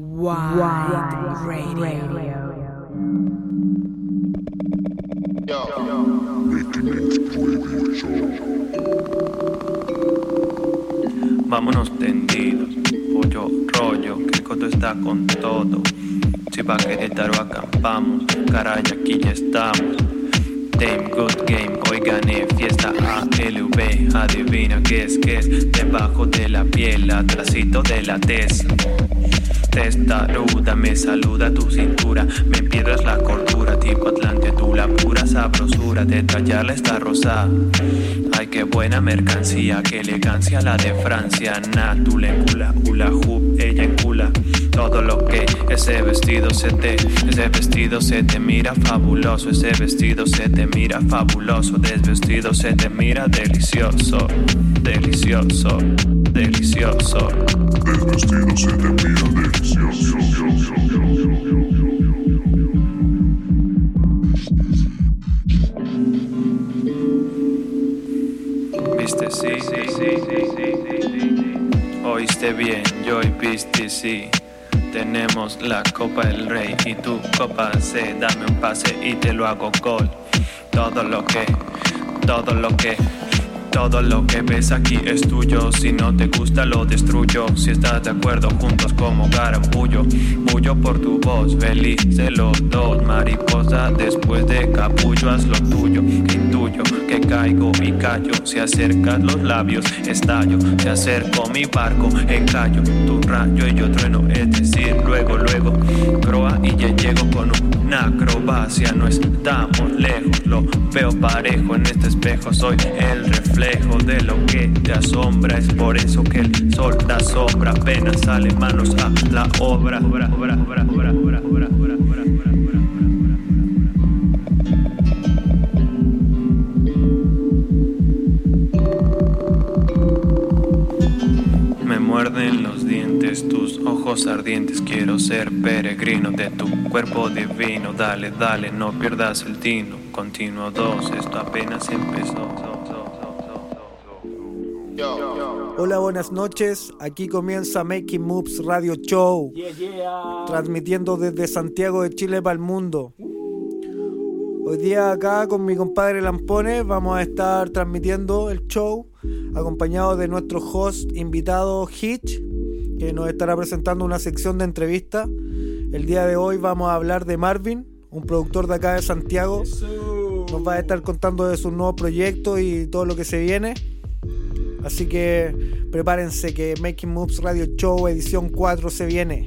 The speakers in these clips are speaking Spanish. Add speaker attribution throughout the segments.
Speaker 1: Wide Radio.
Speaker 2: Vámonos tendidos, pollo rollo, que el coto está con todo. Si va a Querétaro acampamos, caray, aquí ya estamos. Damn good game, hoy gané fiesta ALV, adivina qué es, qué es, debajo de la piel, atrasito de la tez. Testaruda, me saluda tu cintura, me piedras la cordura, tipo Atlante, tú la pura sabrosura de tallarla esta rosa. Ay, qué buena mercancía, qué elegancia la de Francia, Natu, le hula, hula hoop, ella encula. Todo lo que ese vestido se te, ese vestido se te mira fabuloso, ese vestido se te mira fabuloso, desvestido se te mira delicioso, delicioso, delicioso.
Speaker 3: Desvestido se te mira delicioso.
Speaker 2: Viste sí, sí, sí, sí, sí, sí, sí. Oíste bien, yo y viste sí. Tenemos la Copa del Rey y tu Copa C. Dame un pase y te lo hago gol. Todo lo que, todo lo que, todo lo que ves aquí es tuyo. Si no te gusta, lo destruyo. Si estás de acuerdo, juntos como garambullo. Bullo por tu voz, feliz de los dos. Mariposa, después de capullo, haz lo tuyo. Intuyo que caigo y callo. Se acercan los labios, estallo. Se acerco mi barco, encallo. Tu rayo y yo trueno, es decir, luego, luego. Croa y ya llego con una No estamos lejos, lo veo parejo en este espejo. Soy el reflejo de lo que te asombra. Es por eso que el sol da sombra. Apenas sale manos a la obra. Me muerden los dientes, tus ojos ardientes. Quiero ser peregrino de tu cuerpo divino. Dale, dale, no pierdas el tino. Continuo dos, esto apenas empezó.
Speaker 4: Hola, buenas noches. Aquí comienza Making Moves Radio Show. Transmitiendo desde Santiago de Chile para el mundo. Hoy día acá con mi compadre Lampones vamos a estar transmitiendo el show acompañado de nuestro host invitado Hitch, que nos estará presentando una sección de entrevista. El día de hoy vamos a hablar de Marvin, un productor de acá de Santiago. Nos va a estar contando de sus nuevos proyectos y todo lo que se viene. Así que prepárense que Making Moves Radio Show edición 4 se viene.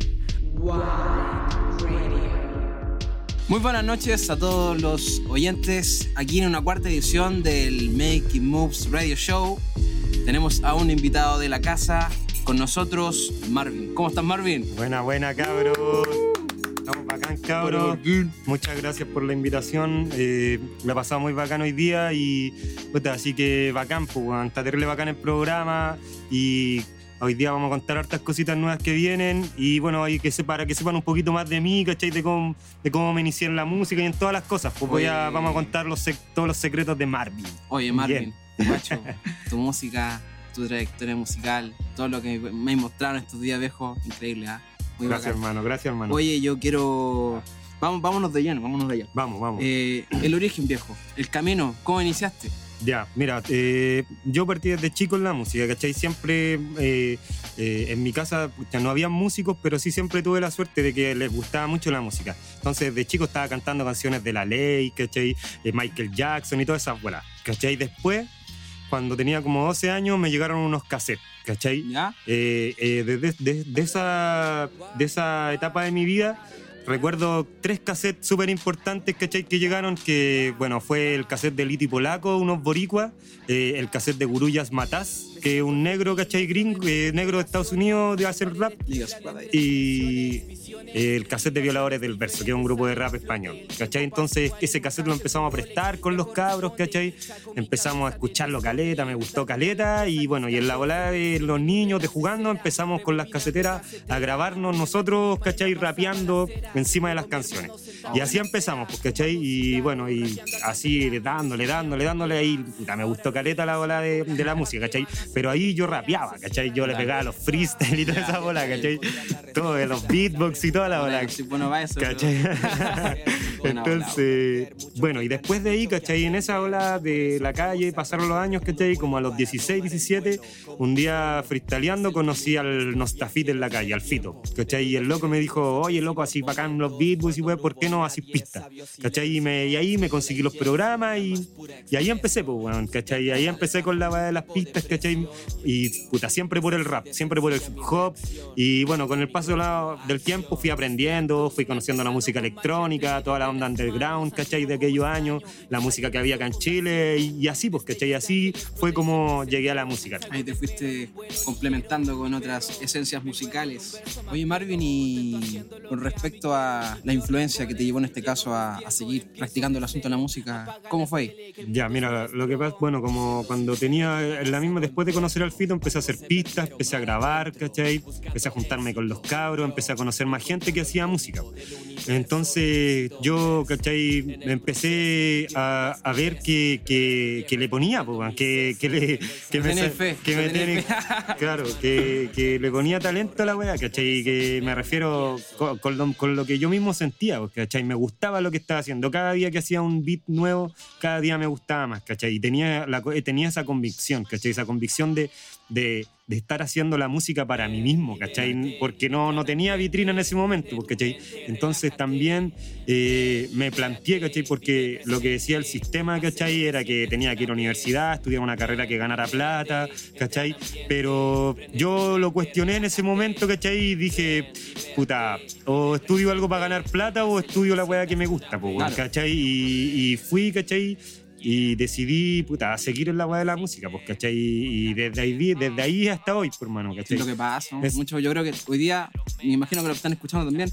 Speaker 5: Muy buenas noches a todos los oyentes aquí en una cuarta edición del Making Moves Radio Show. Tenemos a un invitado de la casa con nosotros, Marvin. ¿Cómo estás, Marvin?
Speaker 6: Buena, buena, cabros. Estamos bacán, cabros. Muchas gracias por la invitación. Eh, me ha pasado muy bacán hoy día y puta, así que bacán, pues, está terrible bacán el programa y hoy día vamos a contar hartas cositas nuevas que vienen y bueno, hay que para que sepan un poquito más de mí, ¿cachai? De cómo, de cómo me inicié en la música y en todas las cosas. Pues voy a, vamos a contar los todos los secretos de Marvin.
Speaker 5: Oye, Marvin, macho, tu música, tu trayectoria musical, todo lo que me mostraron estos días, viejo, increíble, ¿ah? Muy
Speaker 6: Gracias,
Speaker 5: bacán.
Speaker 6: hermano. Gracias, hermano.
Speaker 5: Oye, yo quiero... Vamos, vámonos de lleno, vámonos de lleno.
Speaker 6: Vamos, vamos.
Speaker 5: Eh, el origen, viejo, el camino, ¿cómo iniciaste?
Speaker 6: Ya, mira, eh, yo partí desde chico en la música, ¿cachai? Siempre eh, eh, en mi casa ya no había músicos, pero sí siempre tuve la suerte de que les gustaba mucho la música. Entonces, de chico estaba cantando canciones de La Ley, ¿cachai? De Michael Jackson y todas esas bolas, ¿cachai? Después, cuando tenía como 12 años, me llegaron unos cassettes, ¿cachai?
Speaker 5: ¿Ya?
Speaker 6: Eh, eh, desde de, de esa, de esa etapa de mi vida, recuerdo tres cassettes súper importantes que llegaron, que bueno, fue el cassette de Liti Polaco, unos boricuas, eh, el cassette de Gurullas Matás, que es un negro, ¿cachai? Gringo, eh, negro de Estados Unidos de hacer rap, y eh, el cassette de Violadores del Verso, que es un grupo de rap español, ¿cachai? Entonces ese cassette lo empezamos a prestar con los cabros, ¿cachai? Empezamos a escucharlo caleta, me gustó caleta, y bueno, y en la bola de los niños, de jugando, empezamos con las caseteras a grabarnos nosotros, ¿cachai? Rapeando, encima de las canciones. Y así empezamos, pues, ¿cachai? Y bueno, y así dándole, dándole, dándole ahí, puta, me gustó caleta la bola de, de la música, ¿cachai? Pero ahí yo rapeaba, ¿cachai? Yo le pegaba los freestyle y toda esa bola, ¿cachai? Todo, los beatbox y toda la bola. ¿Cachai? Entonces, bueno, y después de ahí, ¿cachai? En esa ola de la calle pasaron los años, ¿cachai? Como a los 16, 17, un día freestyleando conocí al Nostafit en la calle, al Fito, ¿cachai? Y el loco me dijo, oye, loco, así bacán los beatbox y wey, ¿por qué no así pistas? ¿cachai? Y, me- y ahí me conseguí los programas y, y ahí empecé, pues, bueno, ¿cachai? Y ahí empecé con la weá de las pistas, ¿cachai? Y puta, siempre por el rap, siempre por el hip hop. Y bueno, con el paso del tiempo fui aprendiendo, fui conociendo la música electrónica, toda la onda underground, ¿cachai? De aquellos años, la música que había acá en Chile y, y así, pues, ¿cachai? Así fue como llegué a la música.
Speaker 5: Ahí te fuiste complementando con otras esencias musicales. Oye, Marvin, y con respecto a la influencia que te llevó en este caso a, a seguir practicando el asunto de la música, ¿cómo fue?
Speaker 6: Ya, mira, lo que pasa, bueno, como cuando tenía en la misma, después de conocer al Fito, empecé a hacer pistas, empecé a grabar, ¿cachai? Empecé a juntarme con los cabros, empecé a conocer más gente que hacía música. Entonces yo, ¿cachai? Empecé a, a ver que, que, que le ponía, que, que, le, que me,
Speaker 5: fe,
Speaker 6: que tiene- claro, que, que le ponía talento a la wea, ¿cachai? Que me refiero con, con lo que yo mismo sentía, pues, ¿cachai? Me gustaba lo que estaba haciendo. Cada día que hacía un beat nuevo, cada día me gustaba más, ¿cachai? Y tenía, la, co- tenía esa convicción, ¿cachai? Esa convicción de, de estar haciendo la música para mí mismo, ¿cachai? Porque no, no tenía vitrina en ese momento, pues, ¿cachai? Entonces también eh, me planteé, ¿cachai? Porque lo que decía el sistema, ¿cachai? Era que tenía que ir a la universidad, estudiar una carrera que ganara plata, ¿cachai? Pero yo lo cuestioné en ese momento, ¿cachai? Y dije, puta, o estudio algo para ganar plata o estudio la weá que me gusta, pues. ¿cachai? Y, y fui, ¿cachai? Y decidí, puta, a seguir en la weá de la música, pues, ¿cachai? Y desde ahí, desde ahí hasta hoy, por hermano,
Speaker 5: Sí,
Speaker 6: ¿cachai?
Speaker 5: lo que pasa. ¿no?
Speaker 6: Es-
Speaker 5: Mucho, yo creo que hoy día, me imagino que lo están escuchando también,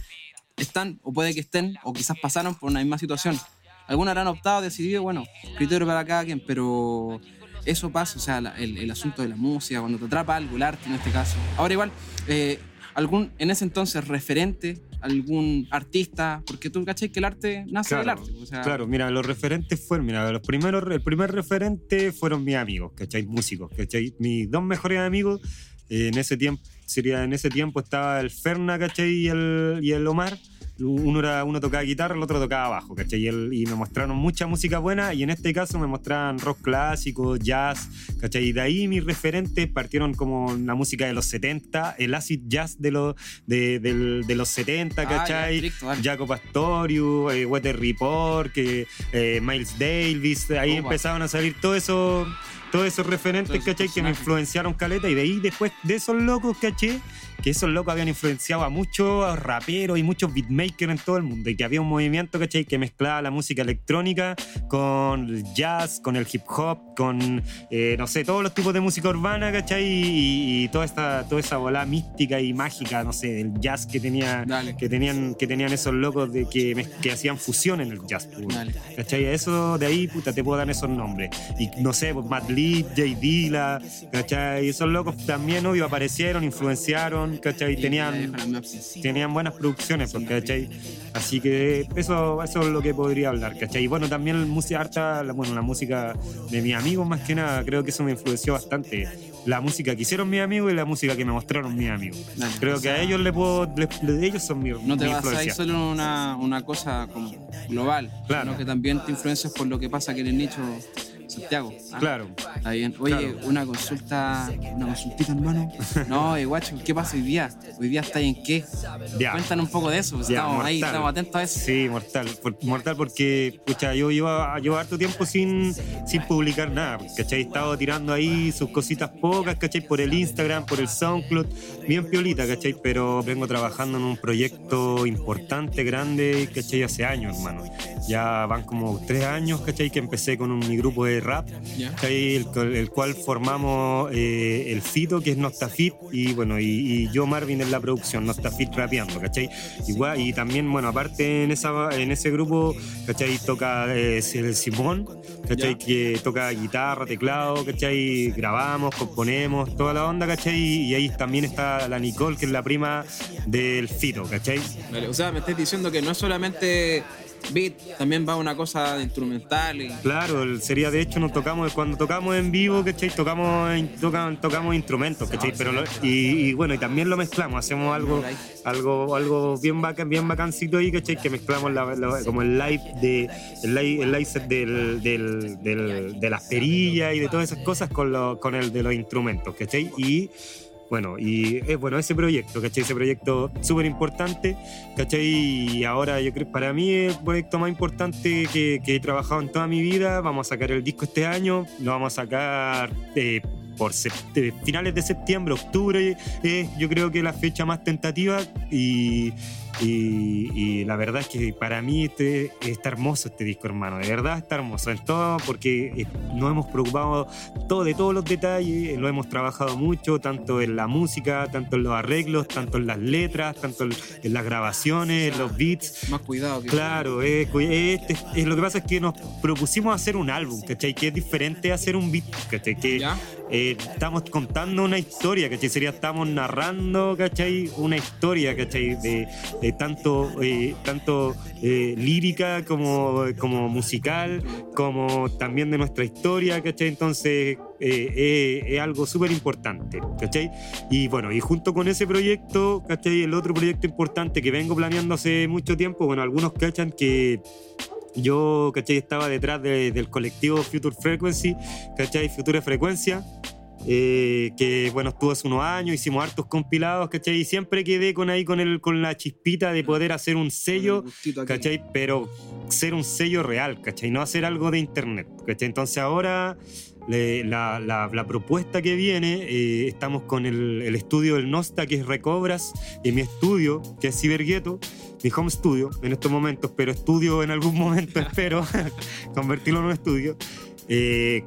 Speaker 5: están, o puede que estén, o quizás pasaron por una misma situación. Algunos habrán optado, decidido, bueno, criterio para cada quien, pero eso pasa, o sea, la- el, el asunto de la música, cuando te atrapa algo, el arte en este caso. Ahora igual, eh, algún, en ese entonces, referente, algún artista, porque tú cachai que el arte nace del
Speaker 6: Claro,
Speaker 5: arte. O sea,
Speaker 6: claro, mira, los referentes fueron, mira, los primeros, el primer referente fueron mis amigos, ¿cachai? Músicos, ¿cachai? Mis dos mejores amigos, eh, en ese tiempo, sería, en ese tiempo estaba el Ferna, ¿cachai? Y el, y el Omar. Uno, era, uno tocaba guitarra, el otro tocaba bajo, ¿cachai? Y, el- y me mostraron mucha música buena y en este caso me mostraban rock clásico, jazz, ¿cachai? Y de ahí mis referentes partieron como la música de los 70, el acid jazz de, los de, los 70,
Speaker 5: Ah,
Speaker 6: ¿cachai?
Speaker 5: dale.
Speaker 6: Jaco Pastorius, eh, Weather Report, que, eh, Miles Davis, ahí
Speaker 5: Oh, wow.
Speaker 6: empezaban a salir todos esos todos esos referentes, ¿cachai? Que me influenciaron caleta y de ahí después de esos locos, ¿cachai? Que esos locos habían influenciado a muchos raperos y muchos beatmakers en todo el mundo y que había un movimiento, ¿cachai? Que mezclaba la música electrónica con el jazz, con el hip hop, con, eh, no sé, todos los tipos de música urbana, ¿cachai? Y, y toda, esta, toda esa bola mística y mágica, no sé, del jazz que tenía
Speaker 5: Dale.
Speaker 6: que tenían, que tenían esos locos de que, que hacían fusión en el jazz. pues,
Speaker 5: Dale.
Speaker 6: ¿Cachai? Eso de ahí, puta, te puedo dar esos nombres. Y no sé, pues, Matt Lee, Jay Dilla, ¿cachai? Esos locos también, obvio, aparecieron, influenciaron, ¿cachai?
Speaker 5: y-
Speaker 6: Tenían, tenían buenas producciones, pues, ¿cachai? Así que eso, eso es lo que podría hablar, ¿cachai? Y bueno, también música harta, la- bueno, la música de mis amigos más que nada, creo que eso me influenció bastante. La música que hicieron mis amigos y la música que me mostraron mis amigos.
Speaker 5: Dale.
Speaker 6: Creo
Speaker 5: O
Speaker 6: que a
Speaker 5: sea,
Speaker 6: ellos le puedo, le- le- ellos son mi,
Speaker 5: No te
Speaker 6: mi
Speaker 5: vas
Speaker 6: influencia.
Speaker 5: solo en una, una cosa como global,
Speaker 6: Claro.
Speaker 5: sino que también te influencias por lo que pasa aquí en el nicho Santiago. ¿ah?
Speaker 6: Claro.
Speaker 5: Está bien. Oye,
Speaker 6: Claro.
Speaker 5: una consulta, una consultita, hermano. No, eh, guacho, ¿qué pasa hoy día? ¿Hoy día estáis en qué?
Speaker 6: Ya.
Speaker 5: Cuéntanos un poco de eso, pues,
Speaker 6: Ya,
Speaker 5: estamos ahí,
Speaker 6: mortal.
Speaker 5: estamos atentos a eso.
Speaker 6: Sí, mortal. Por- mortal porque, pucha, yo llevo, llevo harto tiempo sin, sin publicar nada, ¿cachai? He estado tirando ahí sus cositas pocas, ¿cachai? Por el Instagram, por el SoundCloud, bien piolita, ¿cachai? Pero vengo trabajando en un proyecto importante, grande, ¿cachai? Hace años, hermano. Ya van como tres años, ¿cachai? Que empecé con un, mi grupo de de rap. ¿cachai? el, cual- el cual formamos eh, el Fito, que es Nostafit, y bueno, y, y yo Marvin en la producción, Nostafit rapeando, ¿cachai? Igual, y también, bueno, aparte en, esa, en ese grupo, ¿cachai? Toca eh, el Simón, ¿cachai?
Speaker 5: Ya.
Speaker 6: Que toca guitarra, teclado, ¿cachai? Grabamos, componemos, toda la onda, ¿cachai? Y ahí también está la Nicole, que es la prima del Fito, ¿cachai?
Speaker 5: Vale, o sea, me estás diciendo que no es solamente beat, también va una cosa instrumental.
Speaker 6: Claro, sería de hecho nos tocamos cuando tocamos en vivo, ¿cachai? Tocamos tocan- tocamos instrumentos, ¿cachai? Pero y, bueno, y también lo mezclamos, hacemos algo algo algo bien bacán, bien bacancito ahí, ¿cachai? Que mezclamos la- la- como el live de el live, el live set del- del- de las perillas y de todas esas cosas con lo- con el de los instrumentos, ¿cachai? Y bueno, y es bueno ese proyecto, ¿cachai? Ese proyecto súper importante, ¿cachai? Y ahora yo creo, para mí es el proyecto más importante que, que he trabajado en toda mi vida. Vamos a sacar el disco este año, lo vamos a sacar eh, por eh, finales de septiembre, octubre, es yo creo que la fecha más tentativa y, y- y la verdad es que para mí este, está hermoso este disco, hermano, de verdad está hermoso en todo porque eh, nos hemos preocupado todo, de todos los detalles, lo hemos trabajado mucho, tanto en la música, tanto en los arreglos, tanto en las letras, tanto en, en las grabaciones, en los beats.
Speaker 5: Más cuidado que...
Speaker 6: Claro, este- eh, lo que pasa es que nos propusimos hacer un álbum, ¿cachai? Que es diferente a hacer un beat, ¿cachai? Que
Speaker 5: ¿Ya?
Speaker 6: Eh, estamos contando una historia, ¿cachai? Sería, estamos narrando, ¿cachai? Una historia, ¿cachai? De, de tanto, eh, tanto eh, lírica como, como musical, como también de nuestra historia, ¿cachai? Entonces, es algo súper importante, ¿cachai? Y bueno, y junto con ese proyecto, ¿cachai? El otro proyecto importante que vengo planeando hace mucho tiempo, bueno, algunos cachan que yo, ¿cachai? Estaba detrás de- del colectivo Future Frequency, ¿cachai? Future Frecuencia, eh, que bueno, estuvo hace unos años, hicimos hartos compilados, ¿cachai? Y siempre quedé con ahí con, el, con la chispita de poder hacer un sello. ¿cachai? Pero ser un sello real, ¿cachai? No hacer algo de internet, ¿cachai? Entonces ahora le- la, la- la propuesta que viene, eh, estamos con el, el estudio del Nosta, que es Recobras, y mi estudio, que es Cibergueto, mi home studio en estos momentos, pero estudio en algún momento, espero convertirlo en un estudio. eh,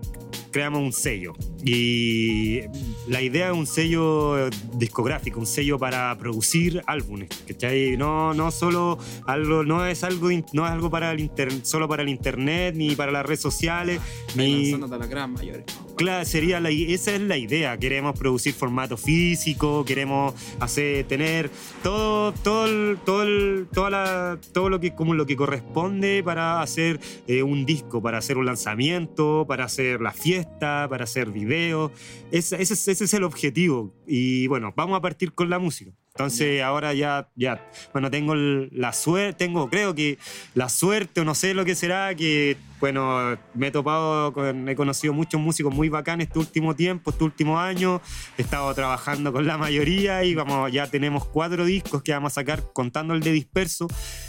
Speaker 6: creamos un sello y la idea es un sello discográfico, un sello para producir álbumes, ¿cachai? No, no solo algo, no es algo, no es algo para el inter- solo para el internet ni para las redes sociales,
Speaker 5: Ahí
Speaker 6: ni,
Speaker 5: lanzándote a las gran mayores.
Speaker 6: Claro, sería la, esa es la idea. Queremos producir formato físico, queremos hacer, tener todo, todo, el- todo, el- toda la- todo lo que como lo que corresponde para hacer eh, un disco, para hacer un lanzamiento, para hacer la fiesta, para hacer videos. Ese, ese es- ese es el objetivo. Y bueno, vamos a partir con la música. Entonces ahora ya, ya, bueno, tengo la suerte, tengo, creo que la suerte o no sé lo que será, que bueno, me he topado con, he conocido muchos músicos muy bacanes este último tiempo, este último año, he estado trabajando con la mayoría y vamos, ya tenemos cuatro discos que vamos a sacar contando el de Disperso,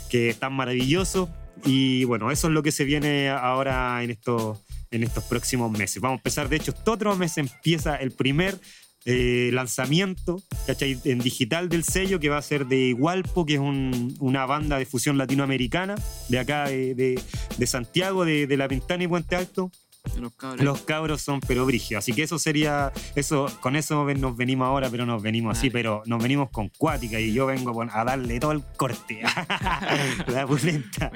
Speaker 6: que están maravillosos y bueno, eso es lo que se viene ahora en estos, en estos próximos meses. Vamos a empezar, de hecho, estos otros meses empieza el primer eh, lanzamiento ¿cachai? en digital del sello que va a ser de Igualpo, que es un- una banda de fusión latinoamericana de acá de Santiago, de, de La Pintana y Puente Alto.
Speaker 5: Los cabros.
Speaker 6: Los cabros son pero brígidos. Así que eso sería, eso, con eso nos venimos ahora, pero nos venimos así, pero nos venimos con cuática y yo vengo a darle todo el corte. La pulenta.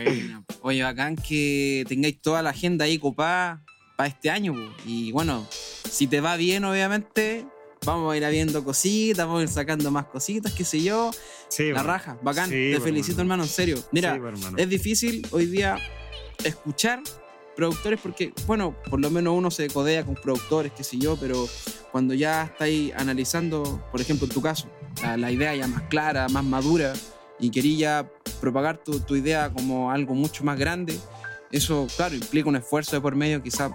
Speaker 5: Oye, bacán que tengáis toda la agenda ahí copada para este año. po. Y bueno, si te va bien, obviamente, vamos a ir viendo cositas, vamos a ir sacando más cositas, qué sé yo.
Speaker 6: Sí,
Speaker 5: La raja, bacán.
Speaker 6: Sí,
Speaker 5: te felicito,
Speaker 6: hermano.
Speaker 5: hermano, en serio. Mira,
Speaker 6: Sí, hermano.
Speaker 5: es difícil hoy día escuchar productores porque, bueno, por lo menos uno se codea con productores, qué sé yo, pero cuando ya estáis analizando, por ejemplo, en tu caso, la, la idea ya más clara, más madura, y querías propagar tu, tu idea como algo mucho más grande, eso, claro, implica un esfuerzo de por medio, quizá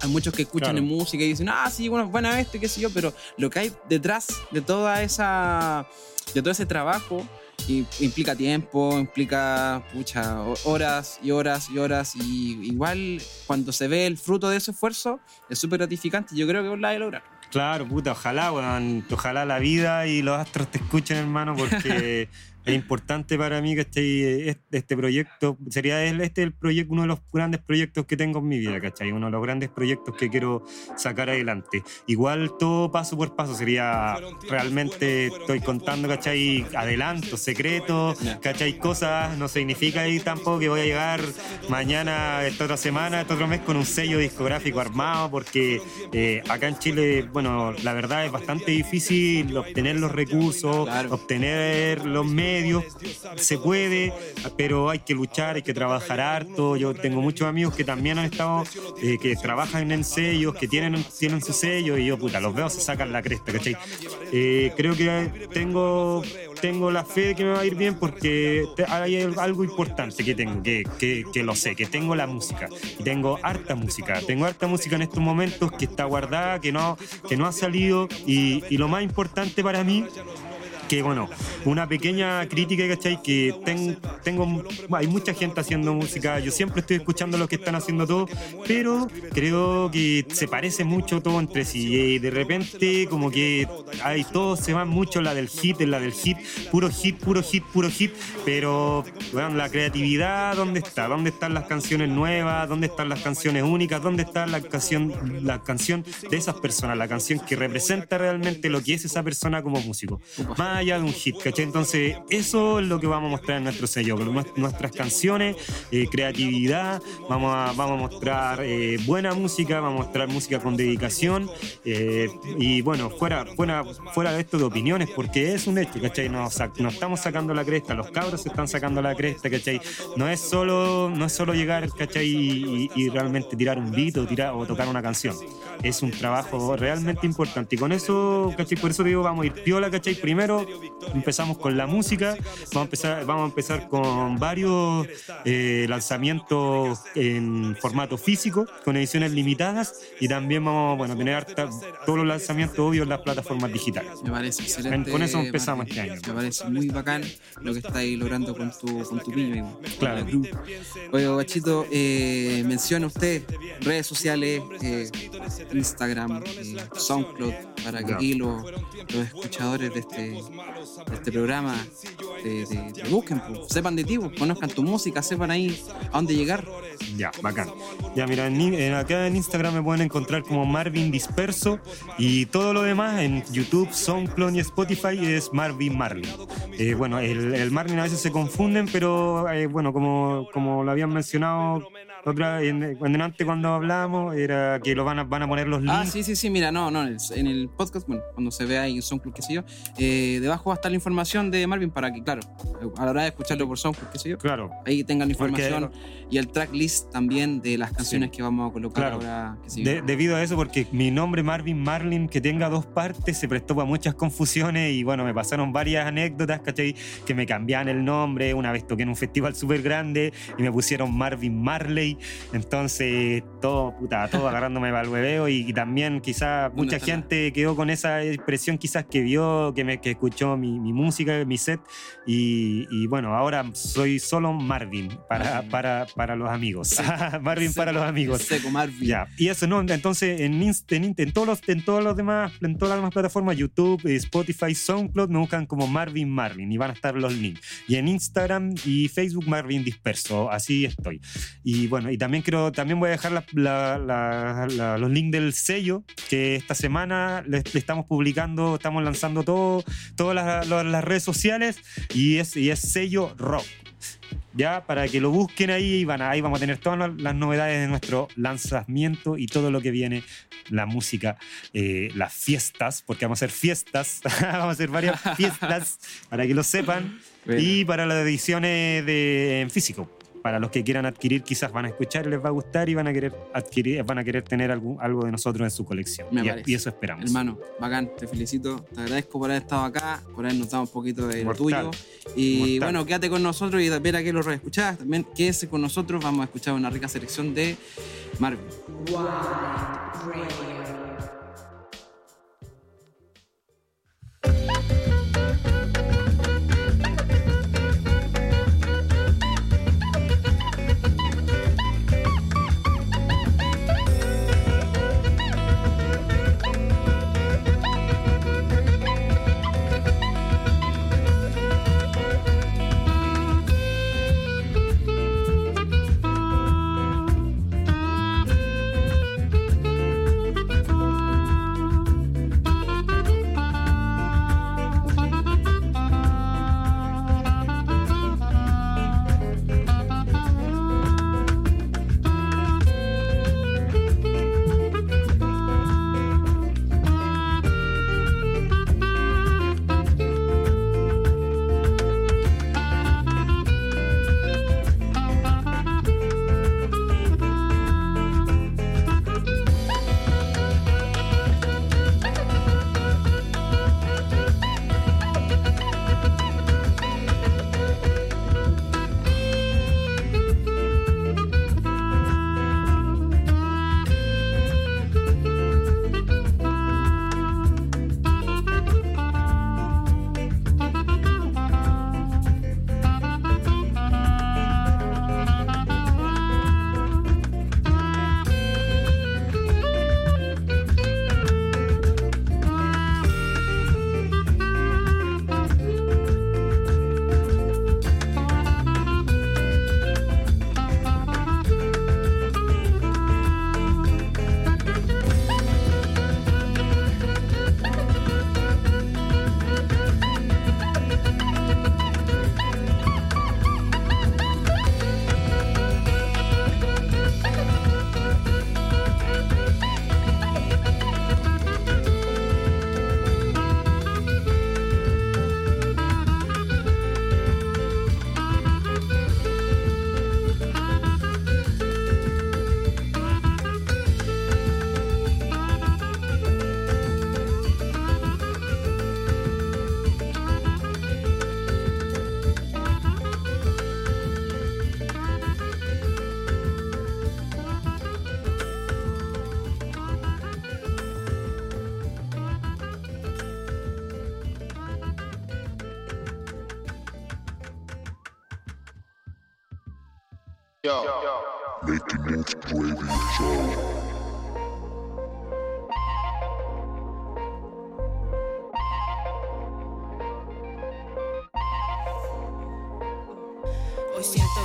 Speaker 5: hay muchos que escuchan
Speaker 6: Claro.
Speaker 5: en música y dicen, ah, sí, bueno, buena esto, qué sé yo, pero lo que hay detrás de toda esa, de todo ese trabajo, y- implica tiempo, implica pucha, ho- horas y horas y horas. Y igual cuando se ve el fruto de ese esfuerzo es súper gratificante. Yo creo que la de lograr.
Speaker 6: Claro, puta, ojalá, weón. Ojalá la vida y los astros te escuchen, hermano, porque es importante para mí, ¿cachai? Este, este proyecto sería este el proyecto, uno de los grandes proyectos que tengo en mi vida, ¿cachai? Uno de los grandes proyectos que quiero sacar adelante. Igual todo paso por paso sería realmente, estoy contando, ¿cachai? Adelantos, secretos, ¿cachai? Cosas, no significa ahí tampoco que voy a llegar mañana, esta otra semana, este otro mes con un sello discográfico armado, porque eh, acá en Chile, bueno, la verdad es bastante difícil obtener los recursos, obtener los medios, se puede, pero hay que luchar, hay que trabajar harto. Yo tengo muchos amigos que también han estado, eh, que trabajan en sellos, que tienen, tienen su sello, y yo, puta, los veo, se sacan la cresta, ¿cachai? Eh, creo que tengo, tengo la fe de que me va a ir bien porque hay algo importante que tengo, que, que, lo sé, que tengo la música. Y tengo harta música, tengo harta música en estos momentos que está guardada, que no, que no ha salido, y lo más importante para mí que bueno, una pequeña crítica, ¿cachai? Que ten- tengo, hay mucha gente haciendo música, yo siempre estoy escuchando lo que están haciendo todos, pero creo que se parece mucho todo entre sí y de repente como que hay todos se van mucho la del hit, en la del hit, puro hit, puro hit, puro hit, pero la creatividad, ¿dónde está? ¿Dónde están las canciones nuevas? ¿Dónde están las canciones únicas? ¿Dónde está la canción, la canción de esas personas? La canción que representa realmente lo que es esa persona como músico. Allá de un hit, ¿cachai? Entonces, eso es lo que vamos a mostrar en nuestro sello. Nuestras canciones, eh, creatividad, vamos a, vamos a mostrar eh, buena música, vamos a mostrar música con dedicación eh, y bueno, fuera, fuera, fuera de esto de opiniones, porque es un hecho, ¿cachai? Nos, nos estamos sacando la cresta, los cabros se están sacando la cresta, ¿cachai? No es solo, no es solo llegar, ¿cachai? Y, y- y realmente tirar un beat o, tirar, o tocar una canción. Es un trabajo realmente importante. Y con eso, ¿cachai? Por eso digo, vamos a ir piola, ¿cachai? Primero empezamos con la música, vamos a empezar, vamos a empezar con varios eh, lanzamientos en formato físico, con ediciones limitadas, y también vamos bueno, a tener harta- todos los lanzamientos obvios en las plataformas digitales.
Speaker 5: Me parece excelente.
Speaker 6: Con eso empezamos
Speaker 5: Martín.
Speaker 6: este año.
Speaker 5: Me parece muy bacán lo que estáis logrando con tu, con tu piño.
Speaker 6: Claro.
Speaker 5: Oye, Guachito, eh, menciona usted redes sociales, eh, Instagram, eh, SoundCloud, para que aquí los, los escuchadores de este, este programa te, te- te busquen, sepan de ti, conozcan tu música, sepan ahí a dónde llegar.
Speaker 6: Ya, bacán. Ya, mira, en, en- acá en Instagram me pueden encontrar como Marvin Disperso y todo lo demás en YouTube, SoundCloud y Spotify es Marvin Marlin. Eh, bueno, el, el Marlin a veces se confunden, pero eh, bueno, como, como lo habían mencionado otra en, en antes cuando hablamos, era que lo van a, van a poner los links.
Speaker 5: Ah, sí, sí, sí, mira, no, no, en el, en el podcast, bueno, cuando se vea ahí en SoundCloud, qué sé yo, eh, debajo va a estar la información de Marvin para que, claro, a la hora de escucharlo por SoundCloud, qué sé yo,
Speaker 6: Claro.
Speaker 5: ahí tengan la
Speaker 6: Porque-
Speaker 5: información y el tracklist también de las canciones
Speaker 6: Sí.
Speaker 5: que vamos a colocar
Speaker 6: Claro.
Speaker 5: ahora, qué sé yo.
Speaker 6: De- debido a eso, porque mi nombre Marvin Marlin, que tenga dos partes, se prestó para muchas confusiones y bueno, me pasaron varias anécdotas, ¿cachai? Que me cambiaban el nombre, una vez toqué en un festival súper grande y me pusieron Marvin Marley, entonces todo, puta, todo agarrándome para el hueveo y, y también quizás mucha gente quedó con esa expresión quizás que vio, que, me, que escuchó mi, mi música, mi set y, y bueno, ahora soy solo Marvin para, para, para los amigos. Marvin para los amigos.
Speaker 5: Seco Marvin.
Speaker 6: Ya, y eso no, entonces en, en, en todos los, en todos los demás, en todas las demás plataformas, YouTube, eh, Spotify, SoundCloud, me buscan como Marvin Marvin y van a estar los links. Y en Instagram y Facebook Marvin Disperso, así estoy. Y bueno, y también quiero, también voy a dejar la- la- la- la- los links del sello, que esta semana le, le estamos publicando, estamos lanzando todo, todas las, las- las redes sociales y es, y es sello rock ya para que lo busquen ahí y van a- ahí vamos a tener todas las- novedades de nuestro lanzamiento y todo lo que viene, la música, eh, las fiestas, porque vamos a hacer fiestas, vamos a hacer varias fiestas para que lo sepan
Speaker 5: Bueno.
Speaker 6: y para las ediciones de en físico. Para los que quieran adquirir, quizás van a escuchar y les va a gustar y van a querer adquirir, van a querer tener algún, algo de nosotros en su colección.
Speaker 5: Me
Speaker 6: Y,
Speaker 5: parece.
Speaker 6: y eso esperamos.
Speaker 5: Hermano, bacán, te felicito, te agradezco por haber estado acá, por habernos dado un poquito de lo tuyo. Y
Speaker 6: Mortal.
Speaker 5: bueno, quédate con nosotros y ver a qué lo reescuchás. También quédese con nosotros, vamos a escuchar una rica selección de Marvin.
Speaker 7: Thank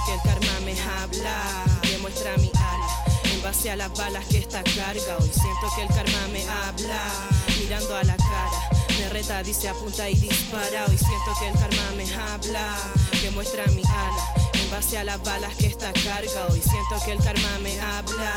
Speaker 7: que el karma me habla, demuestra mi ala en base a las balas que esta carga. Hoy siento que el karma me habla, mirando a la cara. Me reta, dice apunta y dispara. Hoy siento que el karma me habla, demuestra mi ala en base a las balas que esta carga. Hoy siento que el karma me habla,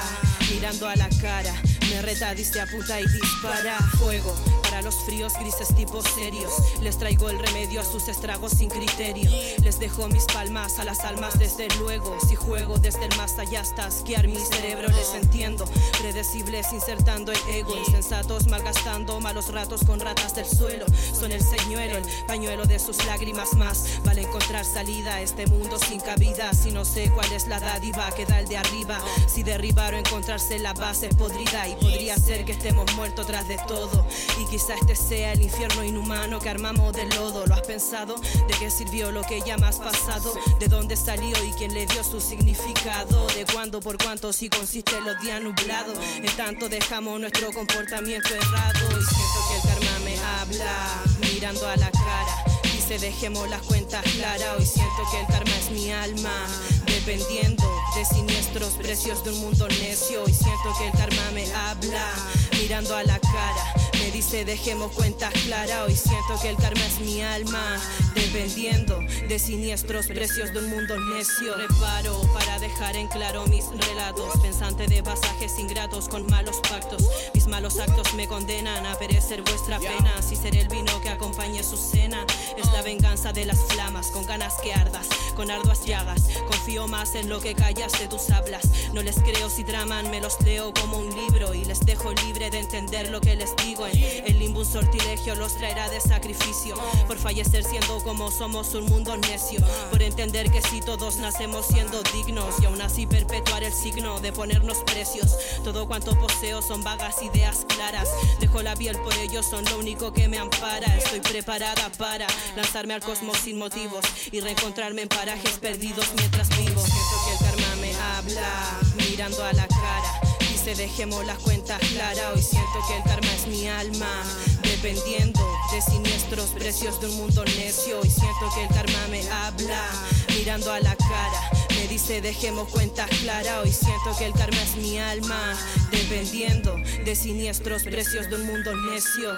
Speaker 7: mirando a la cara. Me reta, dice apunta y dispara. Fuego los fríos grises tipos serios. Les traigo el remedio a sus estragos sin criterio. Les dejo mis palmas a las almas desde luego. Si juego desde el más allá hasta asquear mi cerebro, les entiendo. Predecibles insertando el ego. Insensatos malgastando malos ratos con ratas del suelo. Son el señuelo, el pañuelo de sus lágrimas más. Vale encontrar salida a este mundo sin cabida. Si no sé cuál es la dádiva que da el de arriba. Si derribar o encontrarse la base podrida. Y podría ser que estemos muertos tras de todo. Y este sea el infierno inhumano que armamos de lodo. ¿Lo has pensado? ¿De qué sirvió lo que ya más pasado? ¿De dónde salió y quién le dio su significado? ¿De cuándo por cuánto si consiste en los días nublados? En tanto dejamos nuestro comportamiento errado. Y siento que el karma me habla, mirando a la cara. Dice dejemos las cuentas claras. Hoy siento que el karma es mi alma, dependiendo de siniestros precios de un mundo necio. Hoy siento que el karma me habla, mirando a la cara. Dice dejemos cuentas claras. Hoy siento que el karma es mi alma, dependiendo de siniestros precios de un mundo necio. Reparo para dejar en claro mis relatos, pensante de pasajes ingratos con malos pactos. Mis malos actos me condenan a perecer vuestra pena. Si seré el vino que acompañe su cena, es la venganza de las flamas, con ganas que ardas, con arduas llagas. Confío más en lo que callas de tus hablas. No les creo si traman, me los leo como un libro y les dejo libre de entender lo que les digo. En el limbo un sortilegio los traerá de sacrificio por fallecer siendo como somos un mundo necio. Por entender que si todos nacemos siendo dignos y aún así perpetuar el signo de ponernos precios. Todo cuanto poseo son vagas ideas claras. Dejo la piel por ellos, son lo único que me ampara. Estoy preparada para lanzarme al cosmos sin motivos y reencontrarme en parajes perdidos mientras vivo. Siento que el karma me habla, mirando a la cara. Dejemos las cuentas claras. Hoy siento que el karma es mi alma, dependiendo de siniestros precios de un mundo necio. Hoy siento que el karma me habla, mirando a la cara. Me dice dejemos cuentas claras. Hoy siento que el karma es mi alma, dependiendo de siniestros precios de un mundo necio.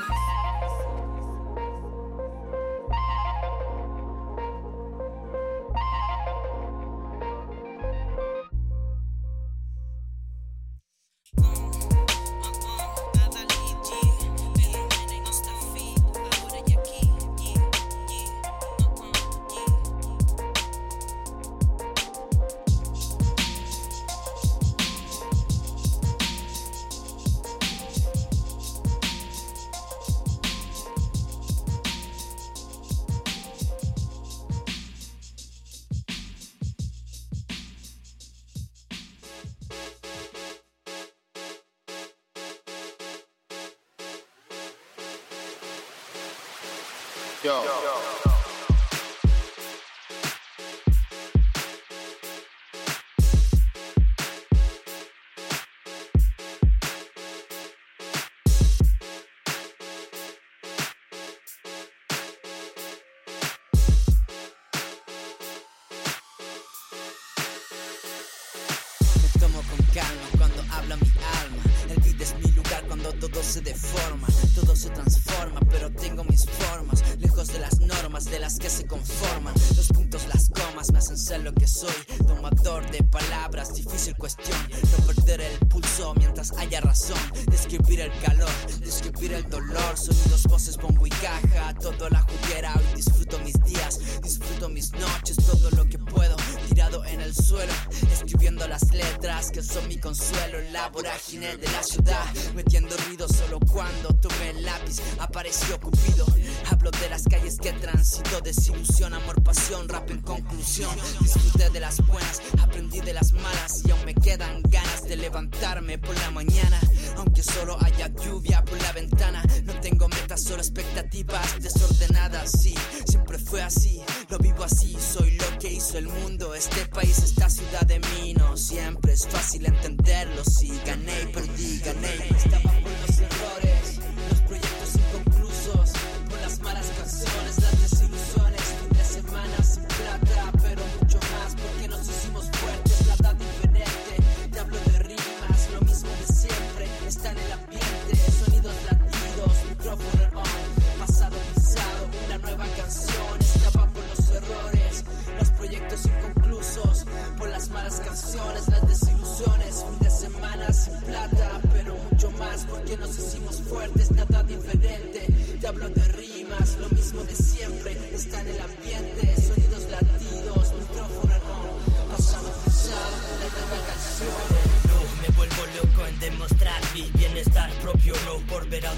Speaker 8: En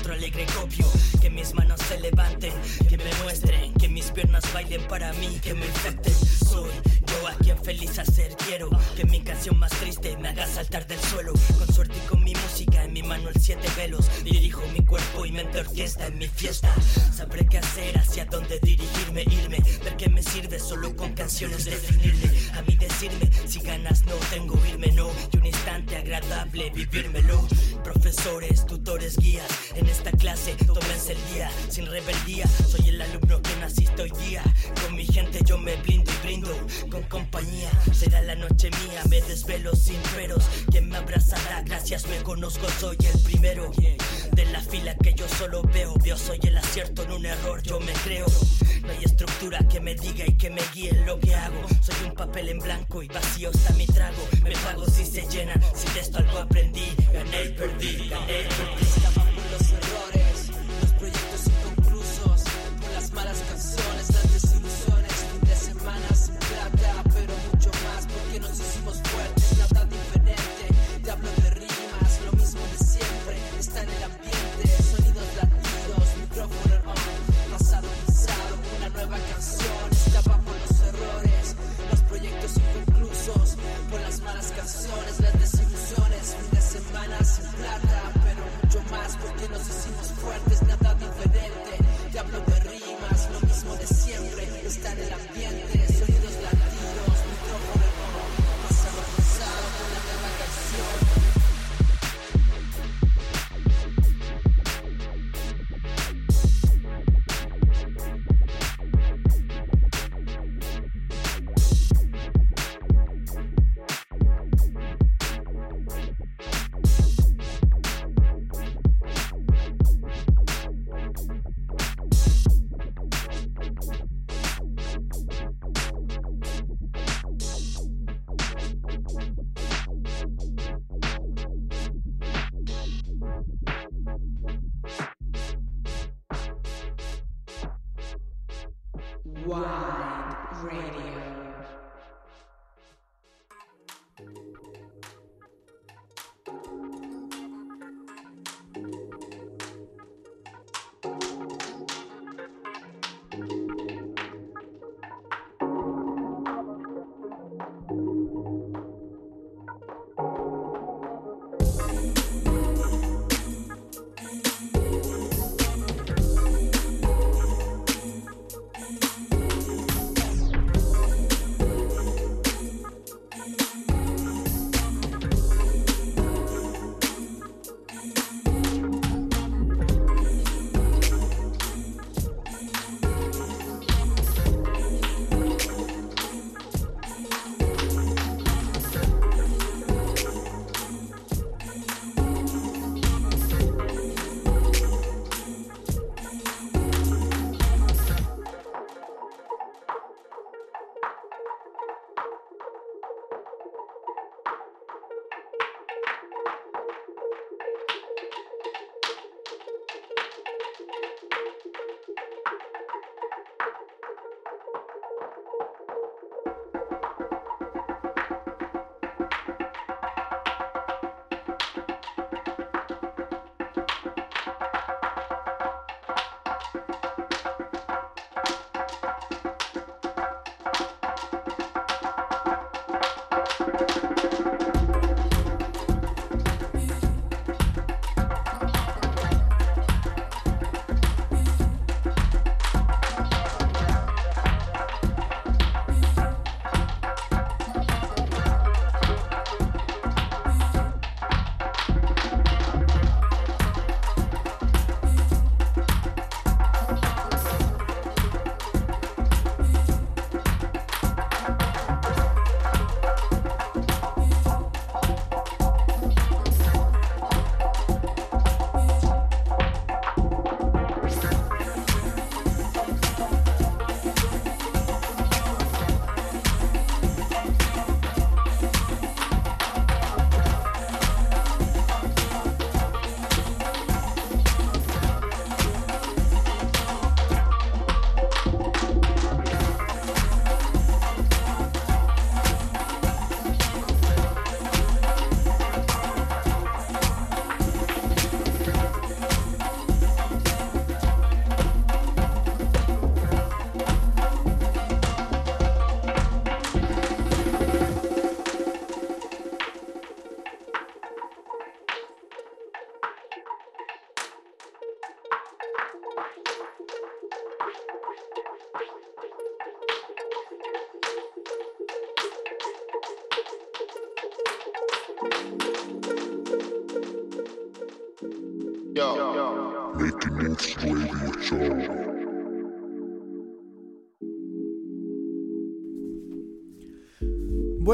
Speaker 9: otro alegre copio. Que mis manos se levanten, que me muestren, que mis piernas bailen para mí, que me infecten. Soy yo a quien feliz hacer quiero, que mi canción más triste me haga saltar del suelo. Con suerte y con mi música en mi mano el siete velos, dirijo mi cuerpo y mente orquesta en mi fiesta. Sabré qué hacer, hacia dónde dirigirme, irme, ver qué me sirve solo con canciones definirme. A mí decirme si ganas no tengo irme no y un instante agradable vivírmelo. Profesores, tutores, guías, en esta clase tómense el día sin rebeldía. Soy el alumno que naciste hoy día. Con mi gente yo me blindo y brindo con compañía. Será la noche mía, me desvelo sin peros. Quien me abrazará, gracias, me conozco, soy el primero de la fila que yo solo veo. Yo soy el acierto en un error, yo me creo. No hay estructura que me diga y que me guíe lo que hago. Soy un papel en blanco y vacío está mi trago.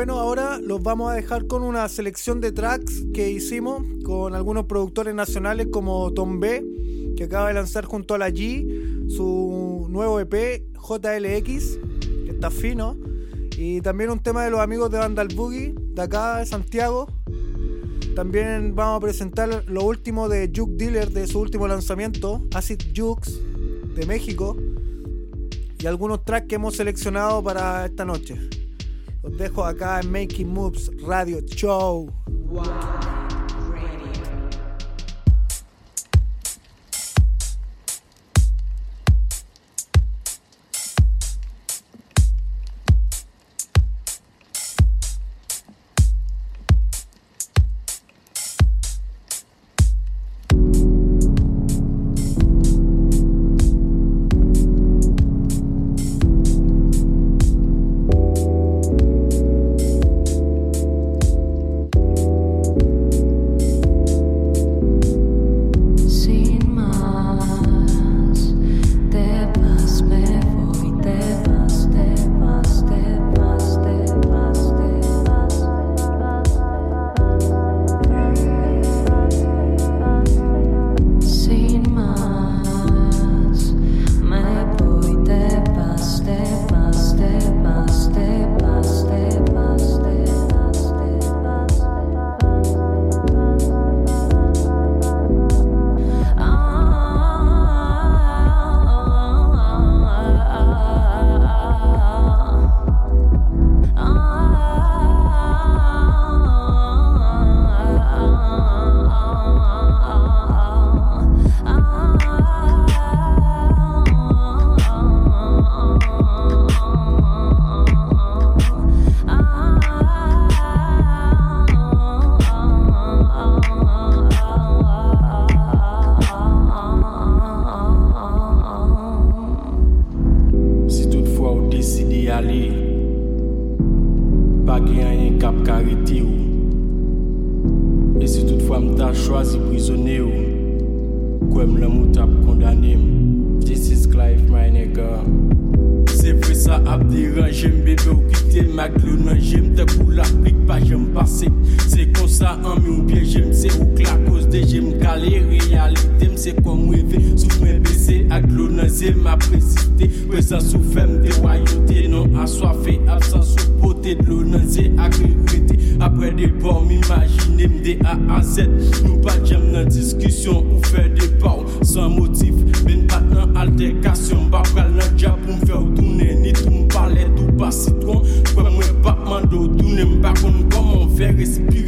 Speaker 10: Bueno, ahora los vamos a dejar con una selección de tracks que hicimos con algunos productores nacionales como Tom B, que acaba de lanzar junto a la G su nuevo EP JLX, que está fino. Y también un tema de los amigos de Vandal Boogie, de acá de Santiago. También vamos a presentar lo último de Juke Dealer, de su último lanzamiento, Acid Jukes, de México. Y algunos tracks que hemos seleccionado para esta noche. Los dejo acá en Making Moves Radio Show.
Speaker 11: com
Speaker 12: on, come on, espírito.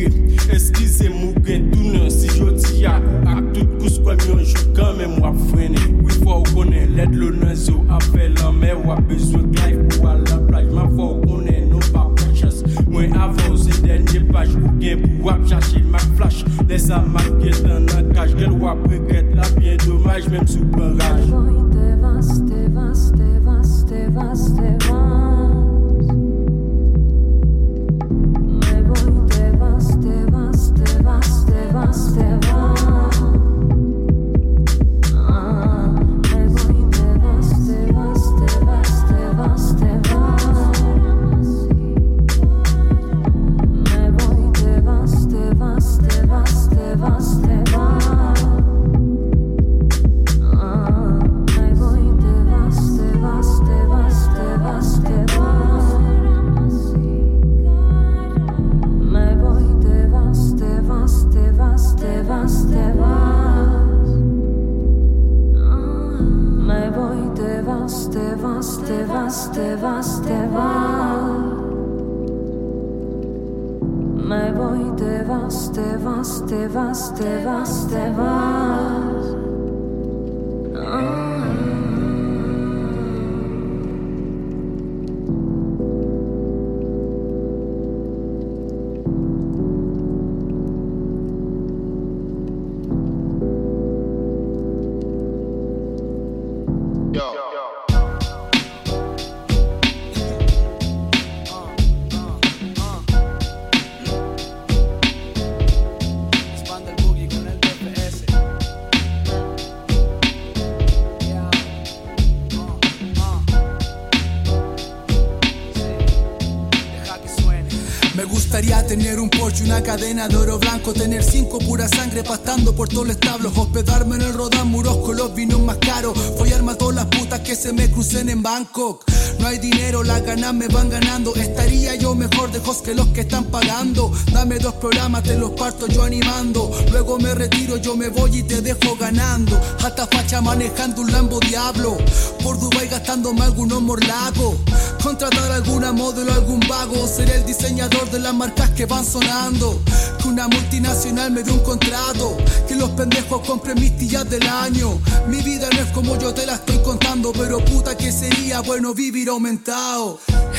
Speaker 12: Porsche, una cadena de oro blanco, tener cinco pura sangre pastando por todos los establos, hospedarme en el Rodán Muros con los vinos más caros, follarme a todas las putas que se me crucen en Bangkok. No hay dinero, las ganas me van ganando. Estaría yo mejor de host que los que están pagando. Dame dos programas, te los parto yo animando. Luego me retiro, yo me voy y te dejo ganando. Hasta facha manejando un Lambo Diablo. Por Dubai gastándome algunos morlacos. Contratar alguna modelo, algún vago. Ser el diseñador de las marcas que van sonando. Que una multinacional me dé un contrato. Que los pendejos compren mis tillas del año. Mi vida no es como yo te la estoy contando. Pero puta que sería bueno vivir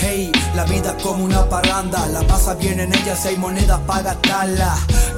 Speaker 12: Hey, la vida es como una parranda. La pasa bien en ella si hay monedas para gastarla.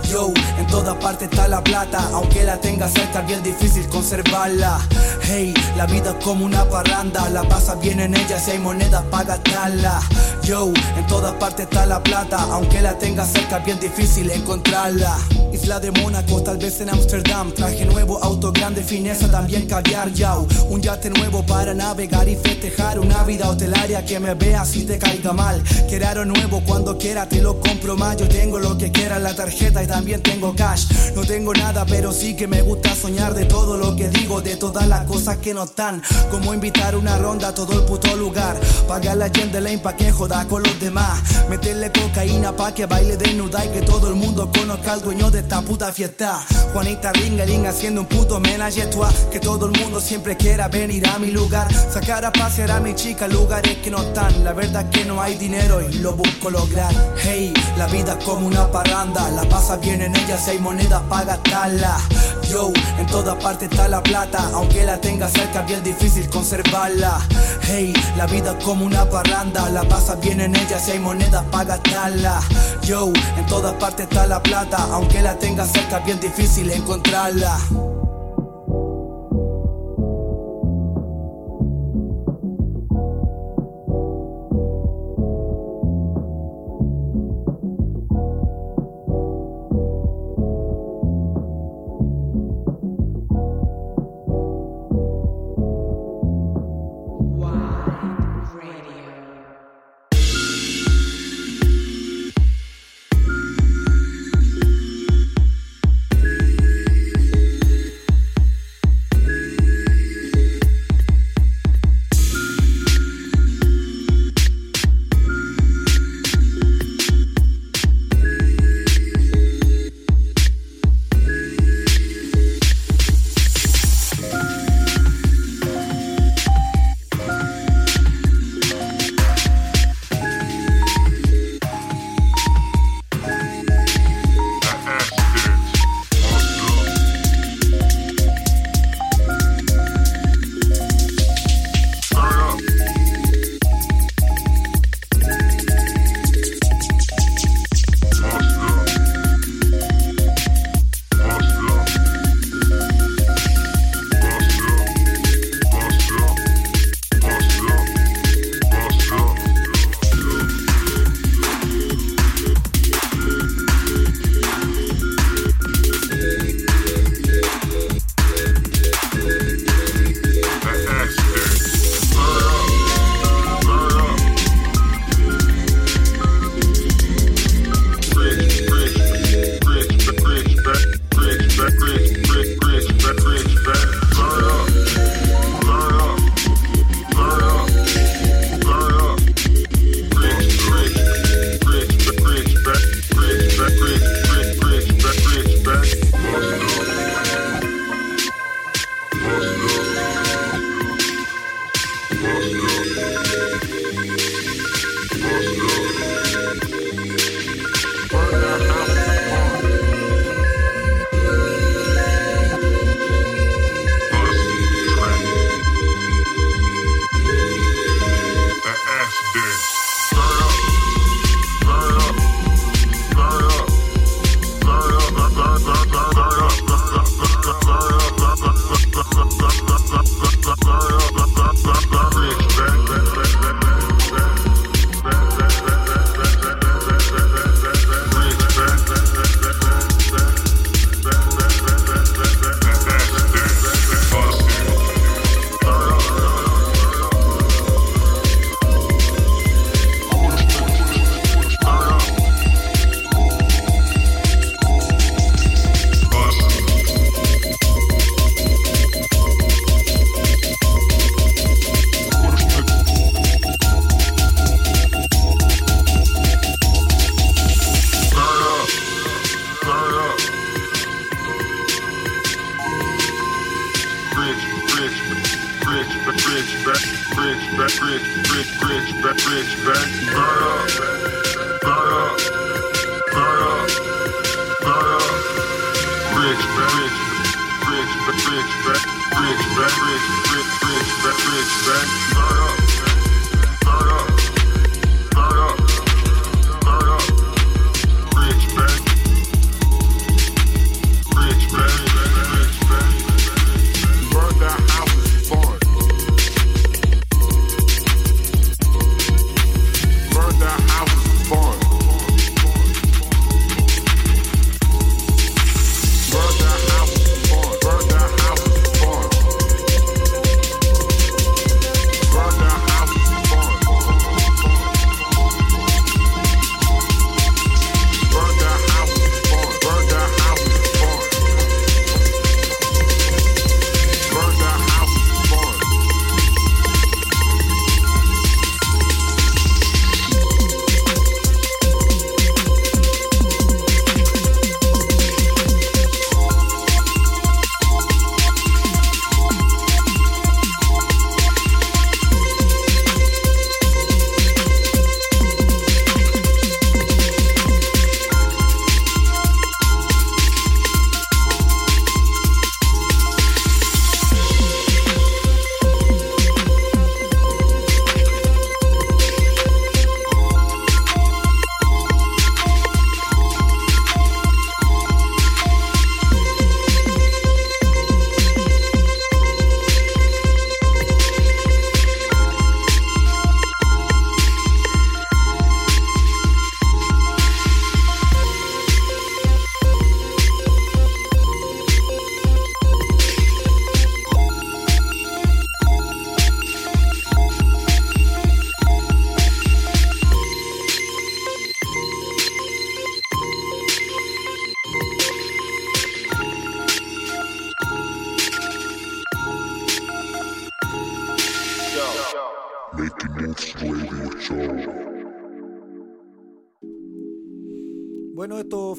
Speaker 12: Yo, en toda parte está la plata. Aunque la tenga cerca, bien difícil conservarla. Hey, la vida es como una parranda. La pasa bien en ella si hay monedas para gastarla. Yo, en todas partes está la plata. Aunque la tenga cerca, bien difícil encontrarla. Isla de Mónaco, tal vez en Ámsterdam. Traje nuevo, auto grande, fineza, también caviar, yao. Un yate nuevo para navegar y festejar. Una vida hotelaria que me vea si te caiga mal. Quiero nuevo cuando quiera, te lo compro más. Yo tengo lo que quiera la tarjeta y también tengo cash. No tengo nada, pero sí que me gusta soñar de todo lo que digo, de todas las cosas que no están. Como invitar una ronda a todo el puto lugar. Pagar la gente lane pa' que joda con los demás. Meterle cocaína pa' que baile desnuda y que todo el mundo conozca al dueño de esta puta fiesta. Juanita Ringaling haciendo un puto tu Que todo el mundo siempre quiera venir a mi lugar. Sacar a pasear a mi chica lugares que no están. La verdad es que no hay dinero y lo busco lograr. Hey, la vida es como una parranda. La pasa bien en ella si hay monedas para gastarla. Yo, en todas partes está la plata. Aunque la tenga cerca, bien difícil conservarla. Hey, la vida es como una parranda. La pasa bien en ella si hay monedas para gastarla. Yo, en todas partes está la plata. Aunque la tenga cerca, bien difícil encontrarla.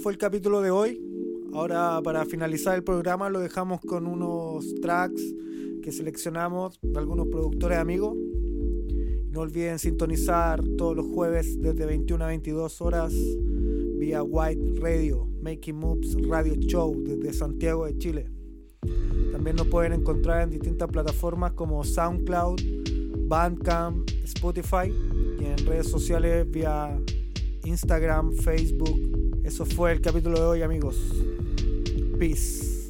Speaker 4: Fue el capítulo de hoy. Ahora para finalizar el programa lo dejamos con unos tracks que seleccionamos de algunos productores amigos. No olviden sintonizar todos los jueves desde 21 a 22 horas vía White Radio, Making Moves Radio Show desde Santiago de Chile. También nos pueden encontrar en distintas plataformas como SoundCloud, Bandcamp, Spotify y en redes sociales vía Instagram, Facebook. Eso fue el capítulo de hoy amigos. Peace.